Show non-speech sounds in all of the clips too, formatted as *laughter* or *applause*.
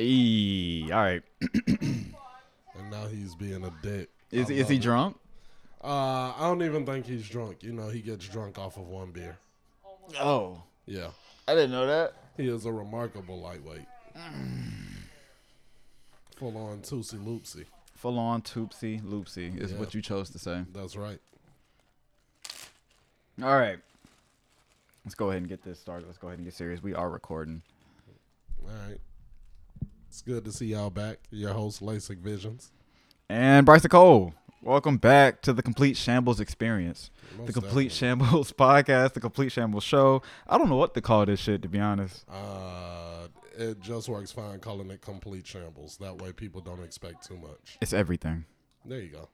Hey, all right. and now he's being a dick. Is I is he it. drunk? Uh, I don't even think he's drunk. You know, he gets drunk off of one beer. Oh, Yeah, I didn't know that. he is a remarkable lightweight. Full on Tootsie Loopsy. Full on toopsy loopsy is Yeah. what you chose to say. That's right. All right. Let's go ahead and get this started. Let's go ahead and get serious. We are recording. All right. It's good to see y'all back. Your host, LASIK Visions. And Bryce Cole, welcome back to the Complete Shambles Experience. Most the Complete definitely. Shambles *laughs* podcast, the Complete Shambles show. I don't know what to call this shit, to be honest. Uh, it just works fine calling it complete shambles. That way people don't expect too much. It's everything. There you go.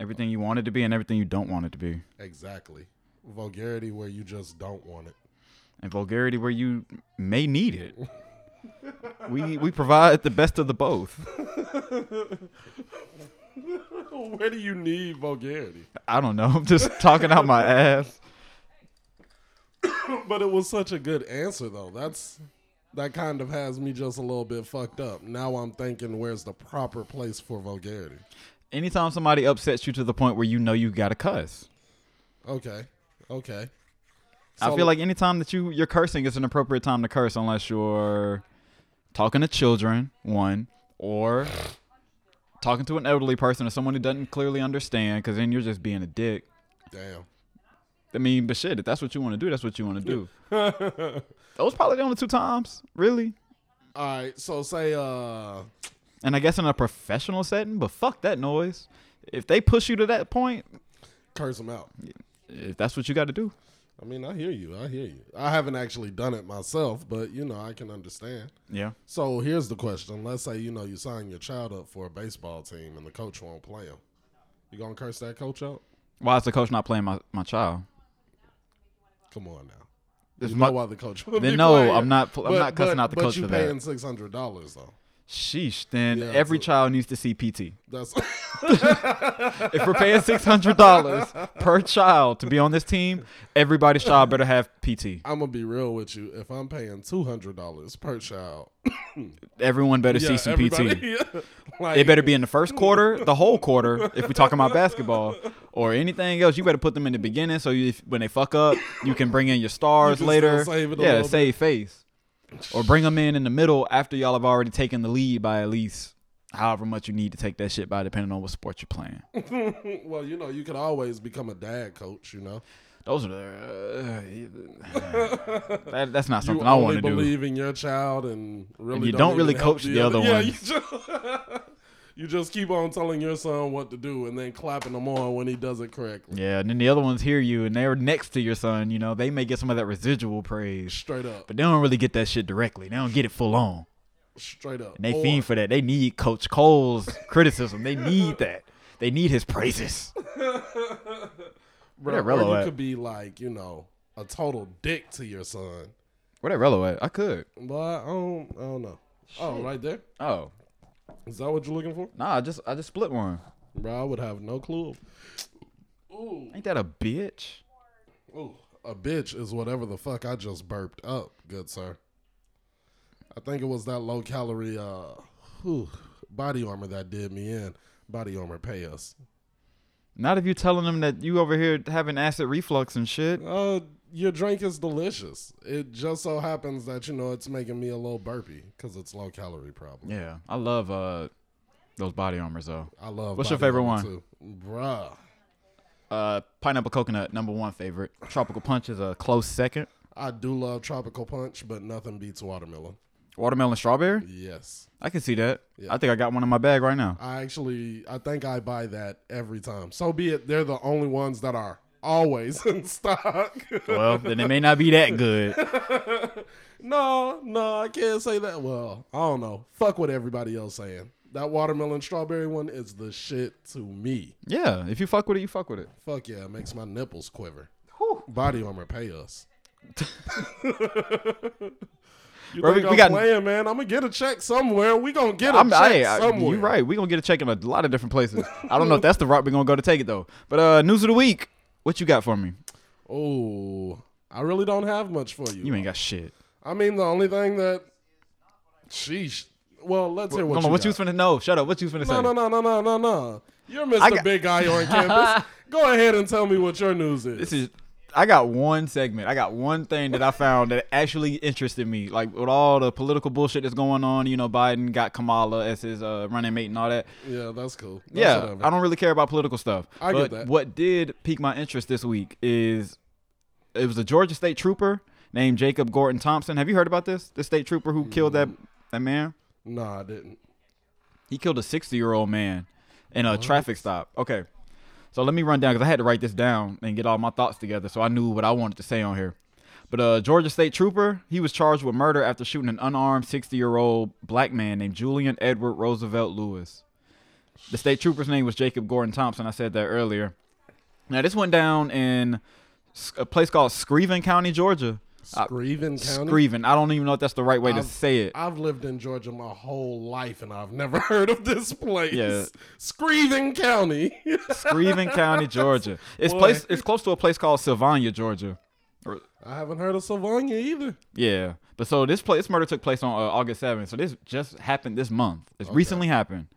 Everything you want it to be and everything you don't want it to be. Exactly. Vulgarity where you just don't want it. And vulgarity where you may need it. *laughs* we we provide the best of the both. *laughs* where do you need vulgarity? I don't know. *laughs* I'm just talking out my ass. *coughs* But it was such a good answer though. That's that kind of has me just a little bit fucked up. Now I'm thinking where's the proper place for vulgarity? Anytime somebody upsets you to the point where you know you gotta cuss. Okay. Okay. I feel like anytime that you you're cursing, it's an appropriate time to curse, unless you're talking to children, one, or talking to an elderly person or someone who doesn't clearly understand, because then you're just being a dick. Damn. I mean, but shit, if that's what you want to do, that's what you want to do. *laughs* Those probably the only two times, really. All right. So say uh And I guess in a professional setting, but fuck that noise. If they push you to that point, curse them out. if that's what you got to do, I mean, I hear you. I hear you. I haven't actually done it myself, but you know, I can understand. yeah. So here's the question: Let's say you know you sign your child up for a baseball team and the coach won't play him. You gonna curse that coach out? Why is the coach not playing my, my child? Come on now. It's you my- know why the coach? Then be no, playing. I'm not. pl- I'm But- not cussing but- out the coach for that. but you paying six hundred dollars though. Sheesh. Then Yeah, every so- child needs to see PT. That's *laughs* *laughs* If we're paying six hundred dollars per child to be on this team, everybody's child better have PT. I'm gonna be real with you. If I'm paying two hundred dollars per child, *coughs* Everyone better yeah, see some PT. yeah, like, It better be in the first quarter, the whole quarter, if we're talking about basketball, or anything else. You better put them in the beginning, so you, if, when they fuck up, you can bring in your stars You later. save it yeah, save face, or bring them in in the middle after y'all have already taken the lead by at least however much you need to take that shit by, depending on what sport you're playing. *laughs* well, you know, you could always become a dad coach. You know, Those are the. Uh, that, that's not something I want to do. believe in your child and really you don't, don't really coach the other yeah, ones. You just, *laughs* you just keep on telling your son what to do and then clapping him on when he does it correctly. Yeah, and then the other ones hear you, and they're next to your son. You know, they may get some of that residual praise, Straight up, but they don't really get that shit directly. They don't get it full on. Straight up. And they Or- fiend for that. They need Coach Cole's *laughs* criticism. They need that. They need his praises. *laughs* Bro, that or you at? could be like, you know, a total dick to your son. Where that Rello at? I could. But I don't, I don't know. Oh, right there. Oh, Is that what you're looking for? nah. I just I just split one. Bro, I would have no clue. Ooh, Ain't that a bitch? ooh, a bitch is whatever the fuck I just burped up, good sir. I think it was that low calorie uh whew, body armor that did me in. Body armor pay us. Not if you're telling them that you over here having acid reflux and shit. Uh your drink is delicious. It just so happens that you know it's making me a little burpy because it's low calorie problem. Yeah, I love uh those body armors though. I love. What's your favorite one? too. bruh? Uh, pineapple coconut number one favorite. Tropical punch is a close second. I do love tropical punch, but nothing beats watermelon. Watermelon strawberry. Yes, I can see that. Yeah. I think I got one in my bag right now. I actually I think I buy that every time. So be it. They're the only ones that are always *laughs* in stock. Well, then it may not be that good. *laughs* no, no, I can't say that. Well, I don't know. Fuck what everybody else saying. That watermelon strawberry one is the shit to me. Yeah, if you fuck with it, you fuck with it. Fuck yeah, it makes my nipples quiver. Body armor, pay us. *laughs* you we- I'm we got- playing, man? I'm gonna get a check somewhere. We gonna get a I'm, check I, I, somewhere. you're right. We're gonna get a check in a lot of different places. I don't know if that's the route we're gonna go to take it though. But uh news of the week. What you got for me? Oh, I really don't have much for you. You ain't got shit. I mean, the only thing that, sheesh, Well, let's hear what on, you what you got. was finna know? Shut up. What you was finna No, say? no, no, no, no, no, no. You're Mr. got- Big Guy on campus. *laughs* Go ahead and tell me what your news is. This is. I got one segment. I got one thing that I found that actually interested me. Like with all the political bullshit that's going on, you know, Biden got Kamala as his uh, running mate and all that. yeah, that's cool. That's yeah, whatever. I don't really care about political stuff. I but get that. What did pique my interest this week is it was a Georgia State trooper named Jacob Gordon Thompson. Have you heard about this? The state trooper who killed that that man. No, I didn't. He killed a 60 year old man in a traffic stop. Okay. So let me run down because I had to write this down and get all my thoughts together so I knew what I wanted to say on here. But uh, Georgia State Trooper, he was charged with murder after shooting an unarmed 60 year old black man named Julian Edward Roosevelt Lewis. The state trooper's name was Jacob Gordon Thompson. I said that earlier. Now, this went down in a place called Screven County, Georgia. Uh, Screven County. Screven. I don't even know if that's the right way to I've- say it. I've lived in Georgia my whole life and I've never *laughs* heard of this place. Yeah. Screven County. *laughs* Screven County, Georgia. It's Boy. place. It's close to a place called Sylvania, Georgia. I haven't heard of Sylvania either. Yeah, but so this place, this murder took place on uh, August seventh. So this just happened this month. It's recently happened,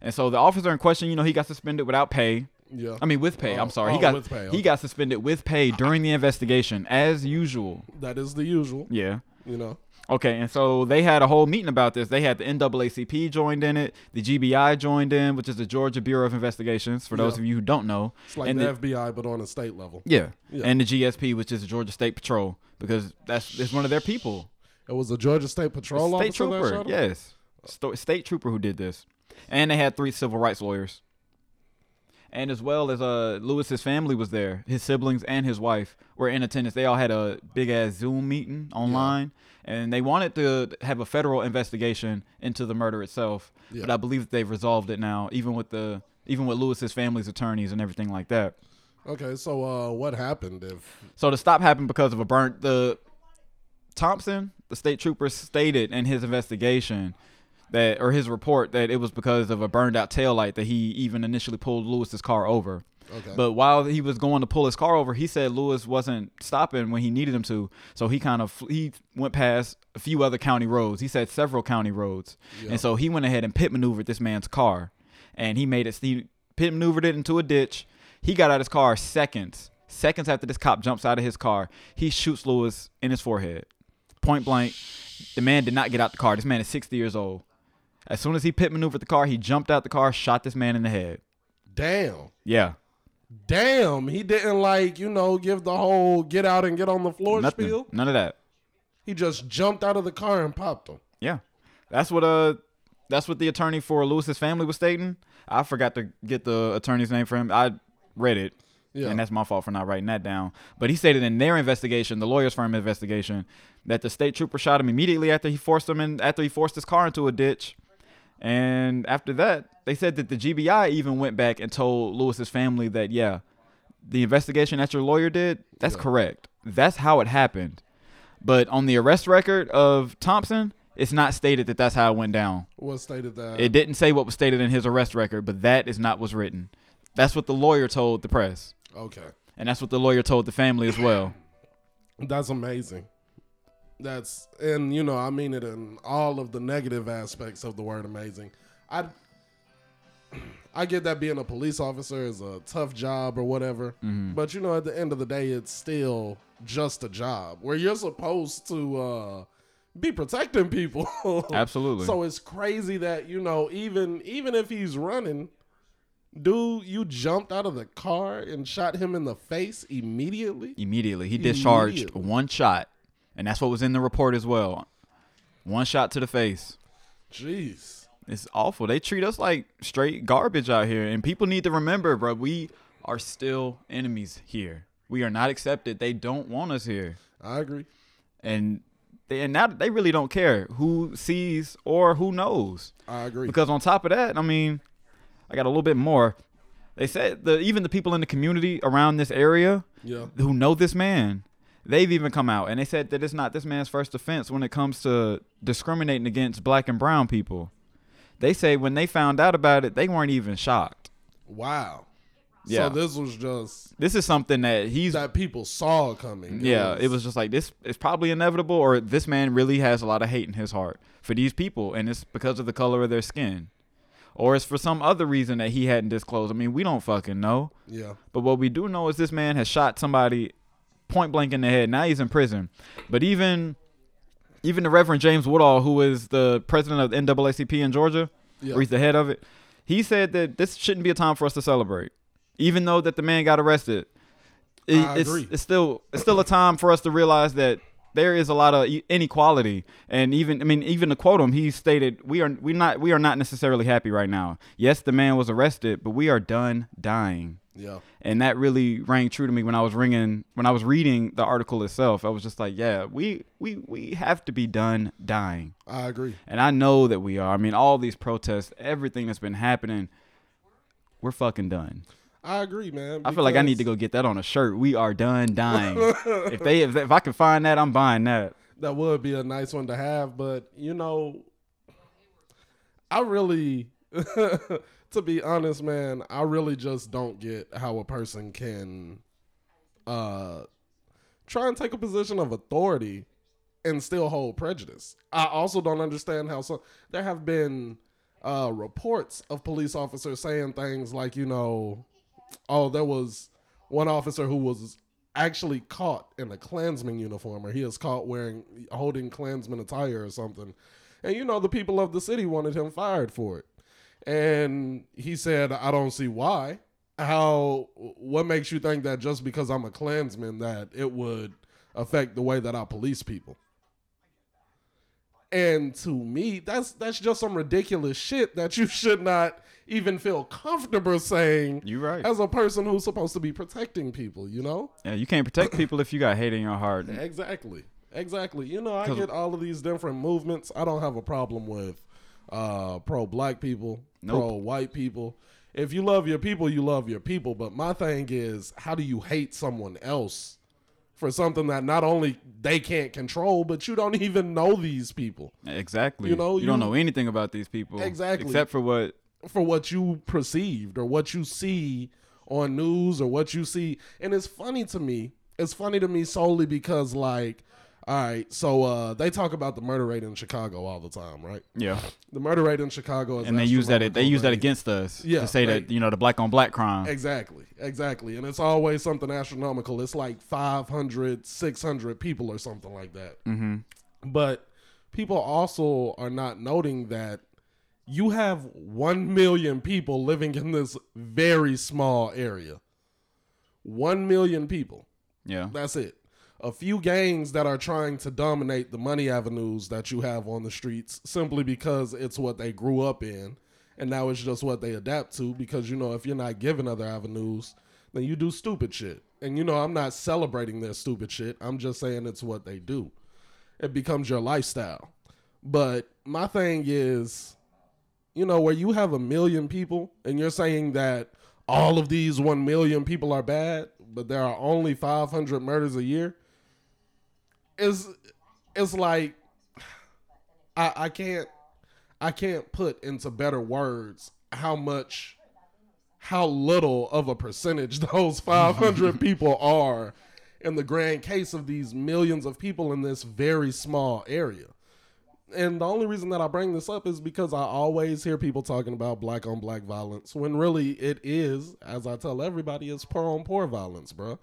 and so the officer in question, you know, he got suspended without pay. Yeah. I mean, with pay. Oh, I'm sorry. oh, he got pay, he got suspended with pay during the investigation, as usual. that is the usual, Yeah. you know. Okay, and so they had a whole meeting about this. They had the NAACP joined in it, the GBI joined in, which is the Georgia Bureau of Investigations. For those Yeah. of you who don't know, It's like and the, the- FBI, but on a state level. yeah, Yeah. and the GSP, which is the Georgia State Patrol, because that's it's one of their people. It was a Georgia State Patrol state trooper, yes, Sto- state trooper who did this, and they had three civil rights lawyers, and as well as uh Lewis's family was there. His siblings and his wife were in attendance. They all had a big ass Zoom meeting online, and they wanted to have a federal investigation into the murder itself. But I believe that they've resolved it now, even with the even with Lewis's family's attorneys and everything like that. Okay, so uh, what happened if So the stop happened because of a burnt. The Thompson, the state trooper, stated in his investigation that, or his report, that it was because of a burned out taillight that he even initially pulled Lewis's car over. Okay. But while he was going to pull his car over, he said Lewis wasn't stopping when he needed him to. So he kind of he went past a few other county roads. He said several county roads, Yeah. and so he went ahead and pit maneuvered this man's car, and he made it. He pit maneuvered it into a ditch. He got out of his car seconds. Seconds after this cop jumps out of his car, he shoots Lewis in his forehead, point blank. The man did not get out the car. This man is 60 years old. As soon as he pit maneuvered the car, he jumped out the car, shot this man in the head. damn. Yeah. Damn, he didn't like, you know, give the whole get out and get on the floor Nothing. spiel. None of that. He just jumped out of the car and popped him. Yeah, that's what uh, that's what the attorney for Lewis's family was stating. I forgot to get the attorney's name for him. I read it, Yeah. and that's my fault for not writing that down. But he stated in their investigation, the lawyer's firm investigation, that the state trooper shot him immediately after he forced him in, after he forced his car into a ditch, and after that, they said that the GBI even went back and told Lewis's family that yeah, the investigation that your lawyer did, that's Yeah. correct. That's how it happened. But on the arrest record of Thompson, it's not stated that that's how it went down. What stated that? It didn't say what was stated in his arrest record, but that is not what's written. That's what the lawyer told the press, okay. and that's what the lawyer told the family as well. That's amazing. That's and you know I mean it in all of the negative aspects of the word amazing. I I get that being a police officer is a tough job or whatever, but you know at the end of the day it's still just a job where you're supposed to uh, be protecting people. *laughs* Absolutely. So it's crazy that you know even even if he's running, dude, you jumped out of the car and shot him in the face immediately. Immediately, he discharged Immediately. one shot, and that's what was in the report as well. One shot to the face. Jeez. It's awful. They treat us like straight garbage out here, and people need to remember, bro. We are still enemies here. We are not accepted. They don't want us here. I agree. and they, and now they really don't care who sees or who knows. I agree. Because on top of that, I mean, I got a little bit more. They said the even the people in the community around this area yeah. who know this man, they've even come out and they said that it's not this man's first offense when it comes to discriminating against black and brown people. They say when they found out about it, they weren't even shocked. Wow. Yeah. So this was just This is something that he's that people saw coming. Yeah, it was just like this is probably inevitable, or this man really has a lot of hate in his heart for these people, and it's because of the color of their skin, or it's for some other reason that he hadn't disclosed. I mean, we don't fucking know. Yeah. But what we do know is this man has shot somebody point blank in the head. Now he's in prison. But even even the Reverend James Woodall, who is the president of the NAACP in Georgia, Yeah. or he's the head of it, he said that this shouldn't be a time for us to celebrate, even though that the man got arrested. It- I it's, agree. it's still it's still a time for us to realize that there is a lot of inequality, and even I mean even to quote him, he stated, "We are we not we are not necessarily happy right now. Yes, the man was arrested, but we are done dying." Yeah. and that really rang true to me when I was ringing when I was reading the article itself. I was just like, yeah, we we we have to be done dying, I agree. and I know that we are. I mean, all these protests, everything that's been happening, we're fucking done. I agree, man. I feel like I need to go get that on a shirt. We are done *laughs* dying. if they if, if I can find that, I'm buying that. That would be a nice one to have, but you know, I really, *laughs* to be honest, man, I really just don't get how a person can uh try and take a position of authority and still hold prejudice. I also don't understand how so there have been uh reports of police officers saying things like, you know, oh, there was one officer who was actually caught in a Klansman uniform, or he is caught wearing holding Klansman attire or something. And you know, the people of the city wanted him fired for it. And he said, I don't see why. How what makes you think that just because I'm a Klansman that it would affect the way that I police people? And to me, that's that's just some ridiculous shit that you should not even feel comfortable saying You right. as a person who's supposed to be protecting people, you know? Yeah, you can't protect people if you got hate in your heart. *laughs* Exactly. Exactly. You know, I get all of these different movements. I don't have a problem with uh pro black people, Nope. pro white people. If you love your people, you love your people. But my thing is, how do you hate someone else for something that not only they can't control, but you don't *laughs* even know these people Exactly. You know, you don't know anything about these people. Exactly. Except for what for what you perceived or what you see on news or what you see. And it's funny to me. It's funny to me solely because like all right, so uh, they talk about the murder rate in Chicago all the time, right? yeah. The murder rate in Chicago is And they use that they use that against us Yeah, to say they- that you know the black on black crime. Exactly, exactly. And it's always something astronomical. It's like 500, 600 people or something like that. mm-hmm. But people also are not noting that you have 1 million people living in this very small area. 1 million people. Yeah. That's it. A few gangs that are trying to dominate the money avenues that you have on the streets simply because it's what they grew up in. And now it's just what they adapt to because, you know, if you're not given other avenues, then you do stupid shit. And, you know, I'm not celebrating their stupid shit. I'm just saying it's what they do. It becomes your lifestyle. But my thing is, you know, where you have a million people and you're saying that all of these 1 million people are bad, but there are only 500 murders a year, is it's like I, I can't I can't put into better words how much how little of a percentage *laughs* those 500 *laughs* people are in the grand case of these millions of people in this very small area. And the only reason that I bring this up is because I always hear people talking about black on black violence when really it is, as I tell everybody, it's poor on poor violence, bro.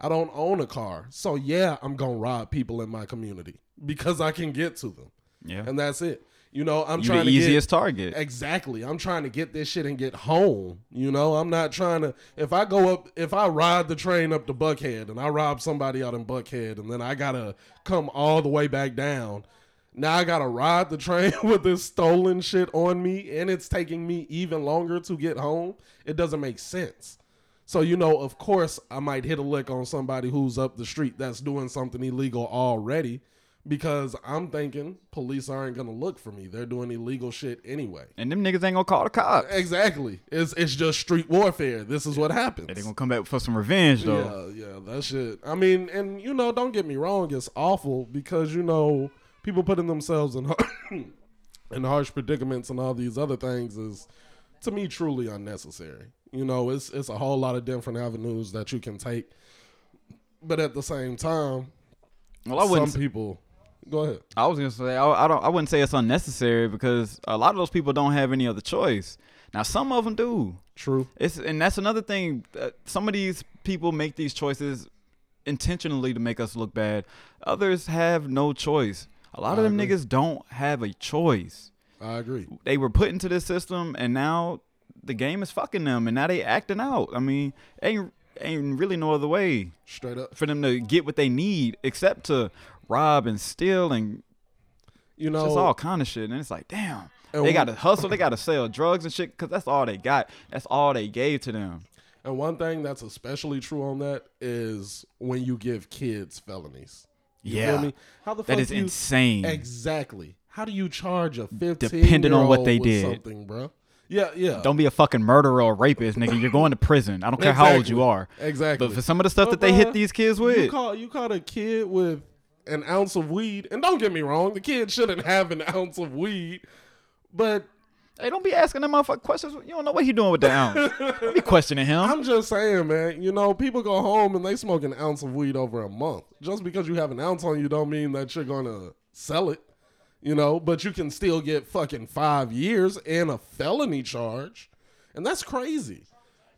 I don't own a car. So yeah, I'm going to rob people in my community because I can get to them. Yeah. And that's it. You know, I'm you trying the to easiest get target. Exactly. I'm trying to get this shit and get home. You know, I'm not trying to. If I go up, if I ride the train up to Buckhead and I rob somebody out in Buckhead and then I gotta come all the way back down, now I gotta ride the train *laughs* with this stolen shit on me and it's taking me even longer to get home. It doesn't make sense. So, you know, of course, I might hit a lick on somebody who's up the street that's doing something illegal already because I'm thinking police aren't going to look for me. They're doing illegal shit anyway. and them niggas ain't gonna call the cops. Exactly. It's it's just street warfare. This is what happens. They gonna come back for some revenge though. Yeah, yeah, that shit. I mean, and you know, don't get me wrong, it's awful because you know people putting themselves in *coughs* in harsh predicaments and all these other things is to me truly unnecessary. You know, it's it's a whole lot of different avenues that you can take, but at the same time, Well, I some wouldn't. people. Go ahead. I was gonna say I, I don't. I wouldn't say it's unnecessary because a lot of those people don't have any other choice. Now, some of them do. True. It's and that's another thing. Uh, some of these people make these choices intentionally to make us look bad. Others have no choice. A lot I of them agree. niggas don't have a choice. I agree. They were put into this system, and now the game is fucking them, and now they acting out. I mean, ain't ain't really no other way Straight up. for them to get what they need except to rob and steal and You know, just all kind of shit. And it's like, damn, they got to hustle, they got to sell drugs and shit because that's all they got. That's all they gave to them. And one thing that's especially true on that is when you give kids felonies. You Yeah. feel me? How the That fuck is you, insane. Exactly. How do you charge a 15 Depending on what they did. Something, bro. Yeah, yeah. Don't be a fucking murderer or rapist, nigga. You're going to prison. I don't care how old you are. exactly. But for some of the stuff But, that they hit these kids you with, caught you caught a kid with an ounce of weed, and don't get me wrong, the kid shouldn't have an ounce of weed, but hey, don't be asking them motherfucking questions. You don't know what he doing with the ounce. don't be questioning him. I'm just saying, man. You know, people go home and they smoke an ounce of weed over a month. Just because you have an ounce on you, don't mean that you're gonna sell it. You know, but you can still get fucking five years and a felony charge, and that's crazy.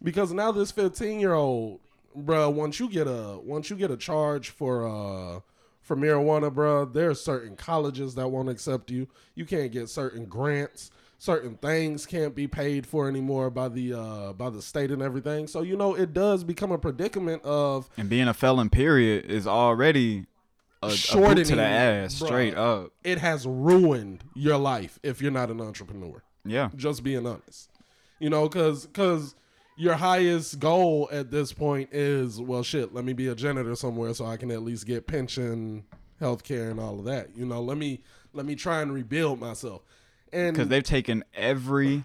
Because now this 15 year old, bruh, once you get a once you get a charge for uh for marijuana, bruh, there are certain colleges that won't accept you. You can't get certain grants. Certain things can't be paid for anymore by the uh by the state and everything. So you know it does become a predicament of and being a felon, period, is already a, a to the ass, bruh. straight up. it has ruined your life if you're not an entrepreneur. Yeah. just being honest you know because because your highest goal at this point is well shit let me be a janitor somewhere so i can at least get pension health care and all of that you know let me let me try and rebuild myself and Because they've taken every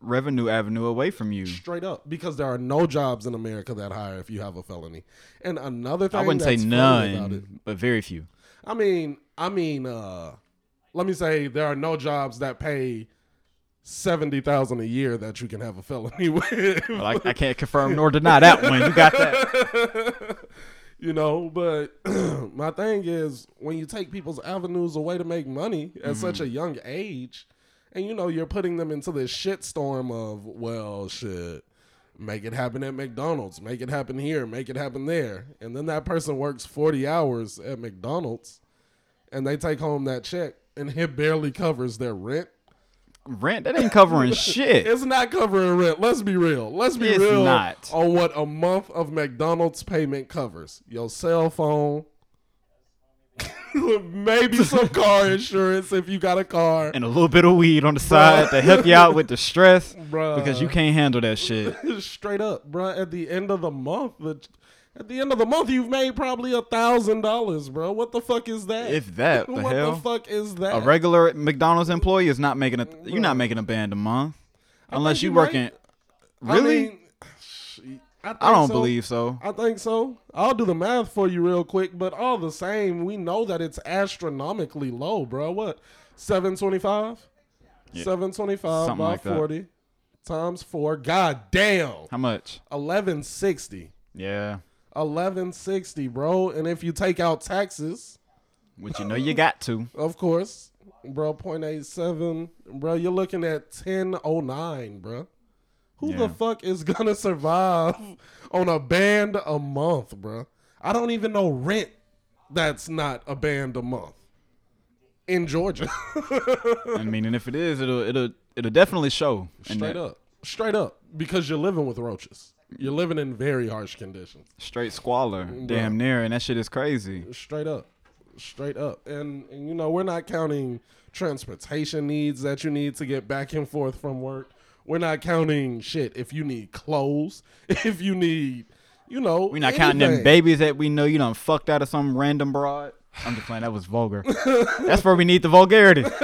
revenue avenue away from you. straight up because there are no jobs in america that hire if you have a felony and another thing I wouldn't say that's funny about it, none, but very few. i mean i mean uh let me say there are no jobs that pay 70000 a year that you can have a felony *laughs* with Well, I, I can't confirm nor deny that one. You got that. *laughs* you know but *clears throat* my thing is when you take people's avenues away to make money at such a young age and you know you're putting them into this shitstorm of well shit make it happen at mcdonald's make it happen here make it happen there and then that person works 40 hours at mcdonald's and they take home that check and it barely covers their rent Rent that ain't covering *laughs* shit. it's not covering rent. Let's be real. Let's be It's real not. on what a month of McDonald's payment covers. Your cell phone, *laughs* maybe some car insurance if you got a car. and a little bit of weed on the side to help you out with the stress Bruh. because you can't handle that shit. *laughs* Straight up, bro. At the end of the month, the, at the end of the month, you've made probably a thousand dollars, bro. What the fuck is that? If that, *laughs* the what hell? the fuck is that? A regular McDonald's employee is not making a. You're not making a band a month, unless you you might. working. I Really? mean, I, I don't so. believe so. I think so. I'll do the math for you real quick, but all the same, we know that it's astronomically low, bro. What? 725? Yeah. 725 Something by like that. 40 times 4. God damn. How much? 1160. Yeah, 1160, bro. And if you take out taxes, which you know you got to. of course, bro, 0.87, bro, you're looking at 1009, bro. Who the fuck is gonna survive on a band a month, bro? I don't even know rent that's not a band a month in Georgia. I mean, and if it is, it'll it'll it'll definitely show. Straight up. Straight up. Because you're living with roaches. You're living in very harsh conditions. Straight squalor, damn near, and that shit is crazy. Straight up. Straight up. And, and you know, we're not counting transportation needs that you need to get back and forth from work. We're not counting shit if you need clothes, *laughs* if you need, you know, we're not counting them babies that we know you done fucked out of some random broad. I'm just playing. That was vulgar. That's where we need the vulgarity. *laughs*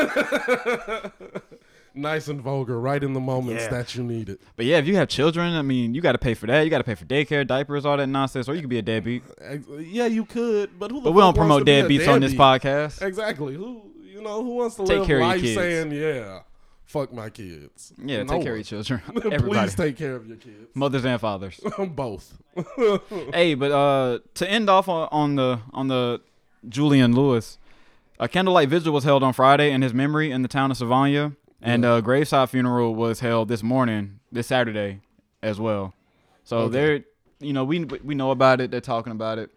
Nice and vulgar, right in the moments Yeah. that you need it. But yeah, if you have children, I mean, you got to pay for that. You got to pay for daycare, diapers, all that nonsense, or you could be a deadbeat. Yeah, you could, but who? The But we don't promote to be a deadbeats on this podcast. Exactly. Who you know who wants to Take live care of your life kids. saying, "Yeah, Fuck my kids. Yeah, No take care of one. your children. *laughs* Everybody. Please take care of your kids. Mothers and fathers. *laughs* Both. *laughs* hey, but uh, to end off on, on the on the Julian Lewis, a candlelight vigil was held on Friday in his memory in the town of Savannah, and Yeah. a graveside funeral was held this morning, this Saturday, as well. So Okay. they're, you know, we we know about it. They're talking about it.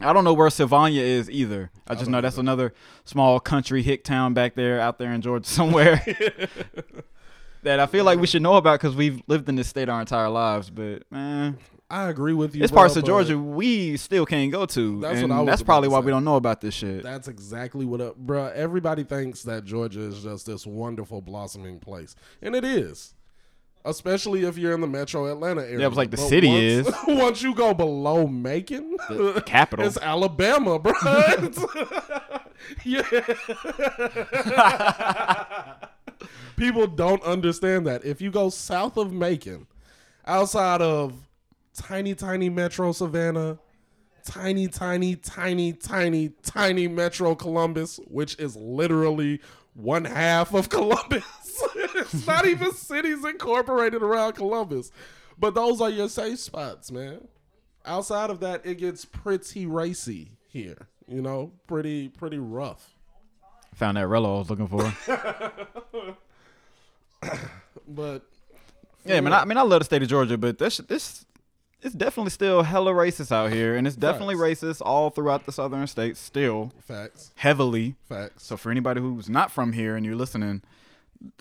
I don't know where Savannah is either. I just don't know that's either. another small country hick town back there, out there in Georgia somewhere. *laughs* that I feel like we should know about because we've lived in this state our entire lives. But man, I agree with you. it's bro, parts of Georgia we still can't go to. That's what and I was that's probably why we don't know about this shit. That's exactly what, up, bruh. Everybody thinks that Georgia is just this wonderful blossoming place, and it is. Especially if you're in the metro Atlanta area. Yeah, it was like the But city once, is. *laughs* Once you go below Macon, The capital. *laughs* it's Alabama, bro. *laughs* yeah. People don't understand that. If you go south of Macon, outside of tiny, tiny Metro Savannah, tiny, tiny, tiny, tiny, tiny Metro Columbus, which is literally one half of *laughs* Columbus. *laughs* it's not even cities incorporated around Columbus. But those are your safe spots, man. Outside of that, it gets pretty racy here. You know, pretty pretty rough. Found that Rello I was looking for. *laughs* *coughs* But yeah, man. I, I mean, I love the state of Georgia, but this this it's definitely still hella racist out here, and it's definitely racist all throughout the southern states. Still facts, heavily. facts. So for anybody who's not from here and you're listening,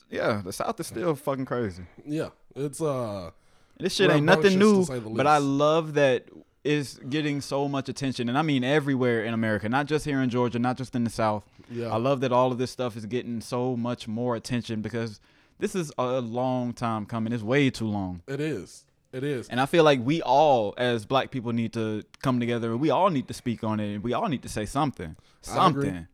yeah, the South is still fucking crazy. Yeah, it's uh This shit ain't nothing new, to say the but I love that it's getting so much attention, and I mean everywhere in America, not just here in Georgia, not just in the South. yeah. I love that all of this stuff is getting so much more attention because this is a long time coming. It's way too long. it is. It is. And I feel like we all, as black people, need to come together and we all need to speak on it and we all need to say something. Something. I agree.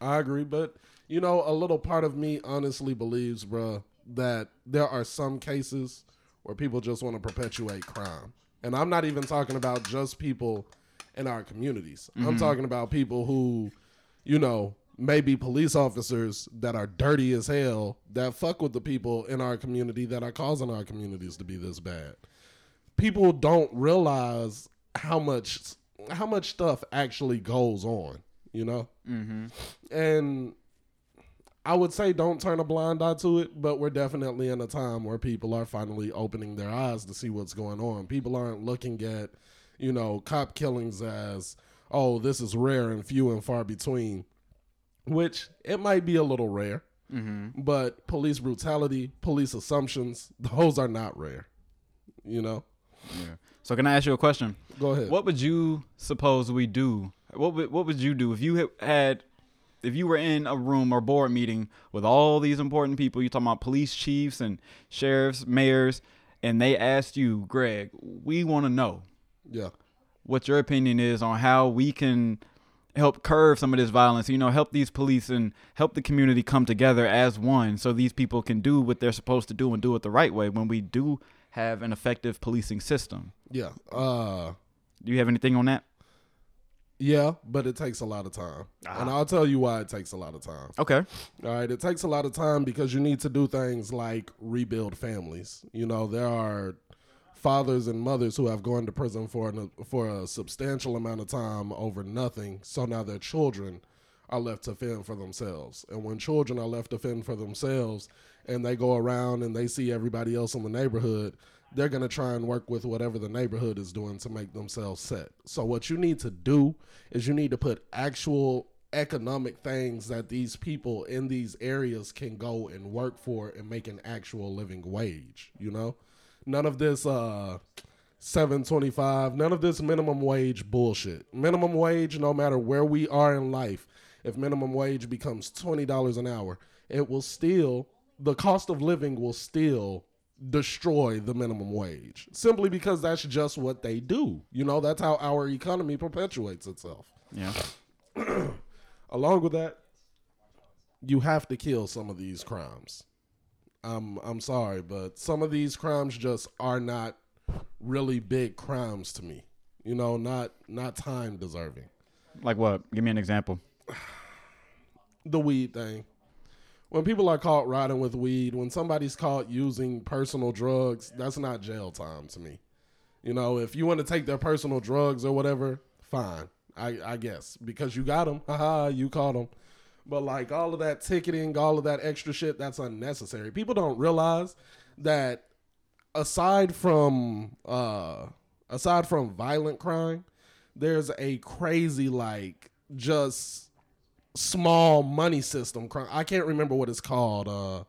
I agree, but you know, a little part of me honestly believes, bruh, that there are some cases where people just want to perpetuate crime. And I'm not even talking about just people in our communities. I'm mm-hmm. talking about people who, you know, may be police officers that are dirty as hell that fuck with the people in our community that are causing our communities to be this bad. People don't realize how much how much stuff actually goes on, you know? Mm-hmm. and I would say don't turn a blind eye to it, but we're definitely in a time where people are finally opening their eyes to see what's going on. People aren't looking at, you know, cop killings as, oh, this is rare and few and far between, which it might be a little rare, Mm-hmm. but police brutality, police assumptions, those are not rare. You know? Yeah. So can I ask you a question? Go ahead. What would you suppose we do? What would what would you do if you had- had if you were in a room or board meeting with all these important people? You talking about police chiefs and sheriffs, mayors, and they asked you, Greg, we want to know Yeah. what your opinion is on how we can help curb some of this violence. You know, help these police and help the community come together as one, so these people can do what they're supposed to do and do it the right way. When we do have an effective policing system, Yeah. Uh do you have anything on that? yeah, but it takes a lot of time. And I'll tell you why it takes a lot of time. Okay. All right, it takes a lot of time because you need to do things like rebuild families. You know, there are fathers and mothers who have gone to prison for an, for a substantial amount of time over nothing. So now their children are left to fend for themselves. And when children are left to fend for themselves and they go around and they see everybody else in the neighborhood, they're going to try and work with whatever the neighborhood is doing to make themselves set. So what you need to do is you need to put actual economic things that these people in these areas can go and work for and make an actual living wage, you know? None of this uh 725, none of this minimum wage bullshit. Minimum wage no matter where we are in life, if minimum wage becomes $20 an hour, it will still the cost of living will still destroy the minimum wage simply because that's just what they do. You know, that's how our economy perpetuates itself. Yeah. *clears throat* Along with that, you have to kill some of these crimes. I'm I'm sorry, but some of these crimes just are not really big crimes to me. You know, not not time deserving. Like what? Give me an example. *sighs* The weed thing. when people are caught riding with weed, when somebody's caught using personal drugs, that's not jail time to me. You know, if you want to take their personal drugs or whatever, fine. I, I guess because you got them, haha, you caught them. But like all of that ticketing, all of that extra shit, that's unnecessary. People don't realize that aside from uh aside from violent crime, there's a crazy like just small money system crime. I can't remember what it's called. Uh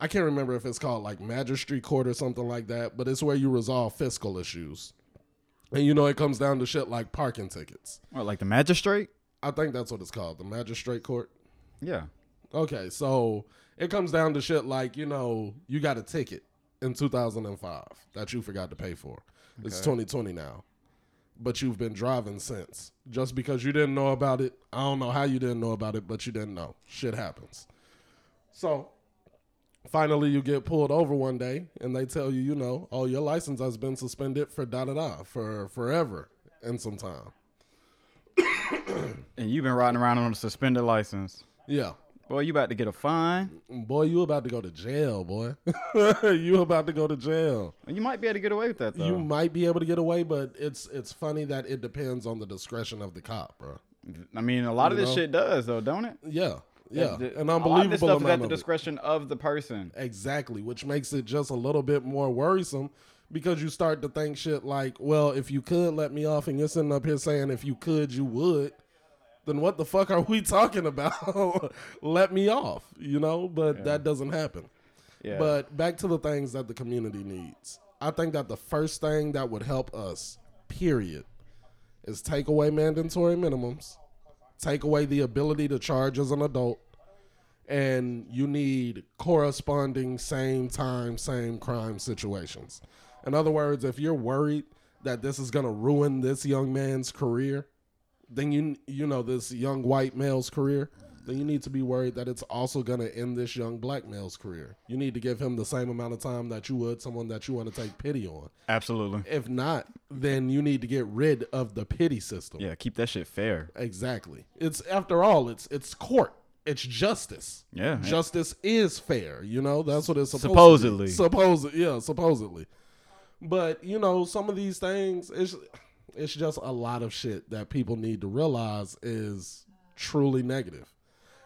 I can't remember if it's called like magistrate court or something like that, but it's where you resolve fiscal issues. And you know it comes down to shit like parking tickets. What, like the magistrate? I think that's what it's called, the magistrate court. Yeah. Okay, so it comes down to shit like, you know, you got a ticket in 2005 that you forgot to pay for. It's 2020 now. But you've been driving since. Just because you didn't know about it, I don't know how you didn't know about it, but you didn't know. Shit happens. So finally you get pulled over one day and they tell you, you know, oh your license has been suspended for da da da for forever and some time. *coughs* And you've been riding around on a suspended license. Yeah. Boy, you about to get a fine. Boy, you about to go to jail, boy. *laughs* you about to go to jail. You might be able to get away with that though. You might be able to get away, but it's it's funny that it depends on the discretion of the cop, bro. I mean, a lot of this know? shit does though, don't it? Yeah, yeah, The- an a lot of this stuff is at the of it. discretion of the person. Exactly, which makes it just a little bit more worrisome because you start to think shit like, well, if you could let me off, and you're sitting up here saying if you could, you would. Then what the fuck are we *laughs* talking about? *laughs* let me off, you know? But that doesn't happen. Yeah. But back to the things that the community needs. I think that the first thing that would help us, period, is take away mandatory minimums, take away the ability to charge as an adult, and you need corresponding same time, same crime situations. In other words, if you're worried that this is going to ruin this young man's career, then you you know this young white male's career, then you need to be worried that it's also going to end this young black male's career. You need to give him the same amount of time that you would someone that you want to take pity on. Absolutely. If not, then you need to get rid of the pity system. Yeah, keep that shit fair. Exactly. It's after all, it's it's court. It's justice. Yeah. Justice is fair. You know that's what it's supposed Supposedly. To be. Supposedly, yeah, supposedly. But you know, some of these things, it's it's just a lot of shit that people need to realize is truly negative.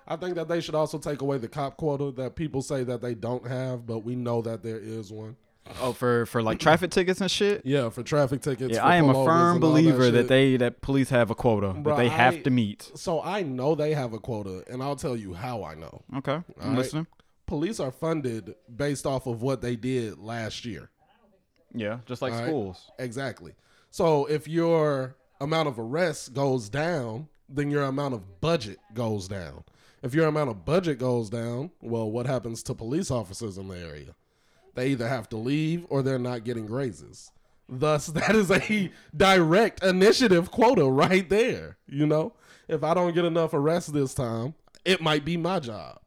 I think that they should also take away the cop quota that people say that they don't have, but we know that there is one. Oh, for for like traffic tickets and shit. Yeah, for traffic tickets. Yeah, I am a firm believer that, shit. they that police have a quota Bruh, that they have I- to meet. So I know they have a quota, and I'll tell you how I know. Okay, I'm right. listening. police are funded based off of what they did last year. Yeah, just like All right. schools. Exactly. So if your amount of arrests goes down, then your amount of budget goes down. If your amount of budget goes down, well, what happens to police officers in the area? They either have to leave or they're not getting raises. Thus, *laughs* that is a direct initiative quota right there. You know, if I don't get enough arrests this time, it might be my job.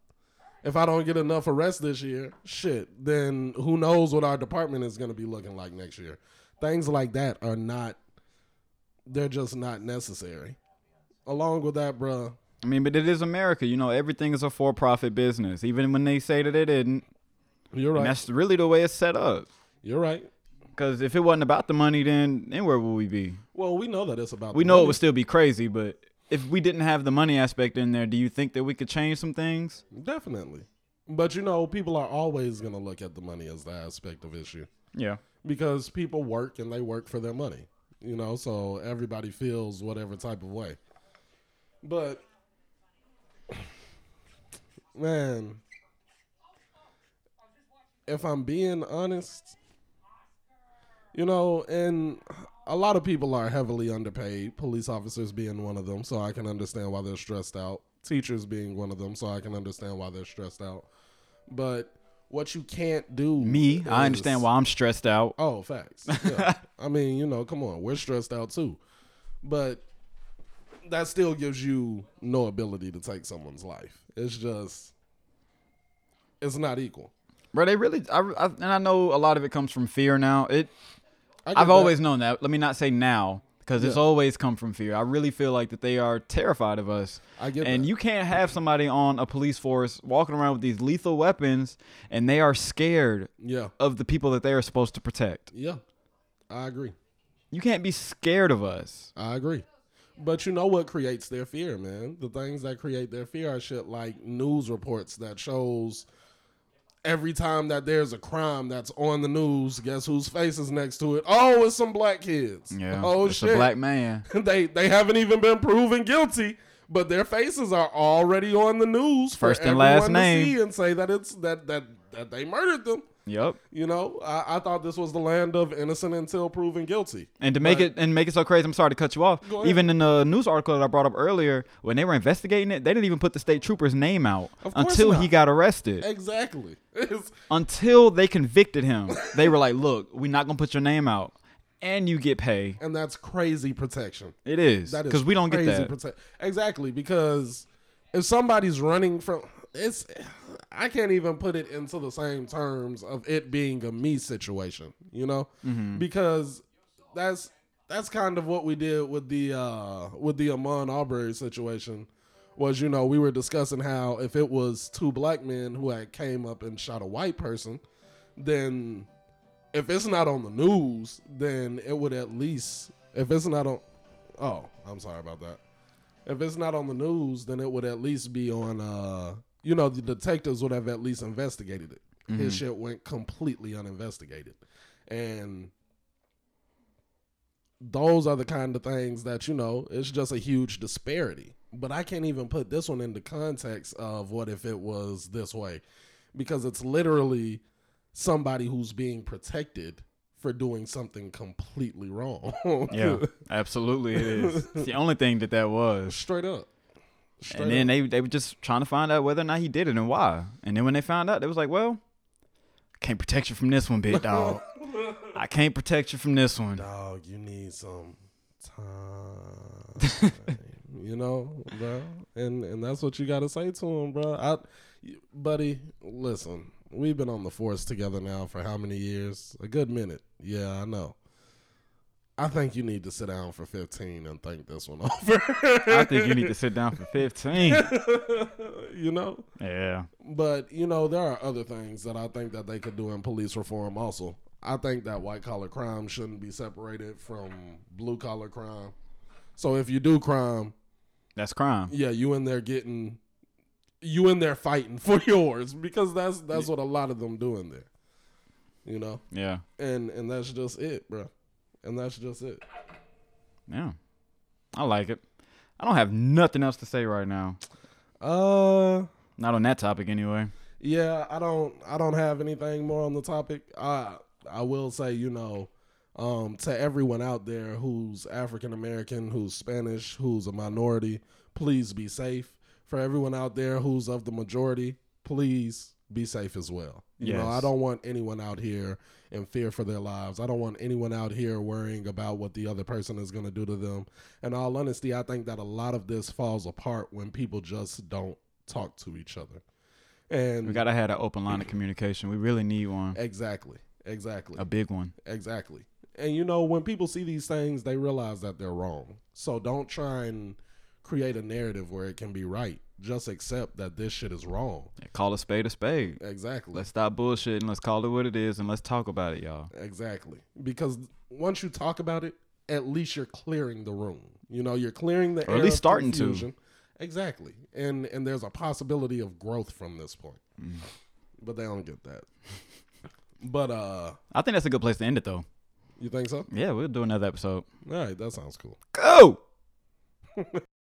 If I don't get enough arrests this year, shit, then who knows what our department is going to be looking like next year. Things like that are not, they're just not necessary. Along with that, bruh, I mean, but it is America. You know, everything is a for-profit business, even when they say that it isn't. you're And right. that's really the way it's set up. You're right. Because if it wasn't about the money, then then where would we be? Well, we know that it's about. We know money. it would still be crazy, but if we didn't have the money aspect in there, do you think that we could change some things? Definitely. But you know, people are always going to look at the money as the aspect of issue Yeah. because people work and they work for their money. You know, so everybody feels whatever type of way. But man, if I'm being honest, you know, and a lot of people are heavily underpaid, police officers being one of them, so I can understand why they're stressed out. Teachers being one of them, so I can understand why they're stressed out. But what you can't do Me, I understand why I'm stressed out. Oh, facts. *laughs* Yeah. I mean, you know, come on, we're stressed out too, but that still gives you no ability to take someone's life. It's just, it's not equal. Bro, they really, I, I, and I know a lot of it comes from fear now. It, I've that. always known that. Let me not say now. because it's always come from fear. I really feel like that they are terrified of us. I get And that. you can't have somebody on a police force walking around with these lethal weapons and they are scared yeah, of the people that they are supposed to protect. yeah, I agree. You can't be scared of us. I agree. But you know what creates their fear, man? The things that create their fear are shit like news reports that shows every time that there's a crime that's on the news, guess whose face is next to it? Oh, it's some black kids. Yeah. Oh it's shit. a black *laughs* man. they they haven't even been proven guilty, but their faces are already on the news for First and last to name. see and say that it's that that that they murdered them. Yep. You know, I, I thought this was the land of innocent until proven guilty. And to make it and make it so crazy, I'm sorry to cut you off. Even in the news article that I brought up earlier, when they were investigating it, they didn't even put the state trooper's name out until he got arrested. Exactly. *laughs* It's, Until they convicted him, they were like, "Look, we're not gonna put your name out, and you get pay." and that's crazy protection. It is That is because we don't get that. prote- exactly because if somebody's running from it's, I can't even put it into the same terms of it being a me situation. You know, Mm-hmm. because that's that's kind of what we did with the uh with the Ahmaud Arbery situation. Was you know we were discussing how if it was two black men who had came up and shot a white person, then if it's not on the news, then it would at least if it's not on oh, I'm sorry about that. If it's not on the news, then it would at least be on uh you know, the detectives would have at least investigated it. His mm-hmm. shit went completely uninvestigated. And those are the kind of things that, you know, it's just a huge disparity. But I can't even put this one into context of what if it was this way. Because it's literally somebody who's being protected for doing something completely wrong. Yeah, *laughs* absolutely, it is. It's the only thing that that was. Straight up. Straight and then up. they they were just trying to find out whether or not he did it and why. And then when they found out, they was like, "Well, can't protect you from this one, big dog. *laughs* I can't protect you from this one." Dog, you need some *laughs* time. you know, bro. And and that's what you got to say to him, bro. I, buddy, listen. We've been on the force together now for how many years? A good minute. Yeah, I know. I think you need to sit down for 15 and think this one *laughs* over. I think you need to sit down for fifteen. *laughs* you know? Yeah, But you know, there are other things that I think that they could do in police reform. Also, I think that white collar crime shouldn't be separated from blue collar crime. So if you do crime, that's crime. yeah, you in there getting, you in there fighting *laughs* for yours because that's that's what a lot of them do in there. You know, Yeah, and and that's just it, bro. And that's just it. yeah. I like it. I don't have nothing else to say right now. Uh, Not on that topic, anyway. Yeah, I don't I don't have anything more on the topic. I I will say, you know, um, to everyone out there who's African American, who's Spanish, who's a minority, please be safe. For everyone out there who's of the majority, please be safe as well. You know, I don't want anyone out here in fear for their lives. I don't want anyone out here worrying about what the other person is going to do to them. In all honesty, I think that a lot of this falls apart when people just don't talk to each other. And We gotta have an open line of communication. We really need one, Exactly. Exactly. a big one. Exactly. And you know, when people see these things, they realize that they're wrong. So don't try and create a narrative where it can be right. Just accept that this shit is wrong. Yeah, Call a spade a spade. Exactly. Let's stop bullshitting. Let's call it what it is, and let's talk about it, y'all. exactly. Because once you talk about it, at least you're clearing the room. You know, you're clearing the Or at least starting to. Exactly. And and there's a possibility of growth from this point. Mm. But they don't get that. but uh I think that's a good place to end it, though. you think so? Yeah, we'll do another episode. All right, that sounds cool. Go. *laughs*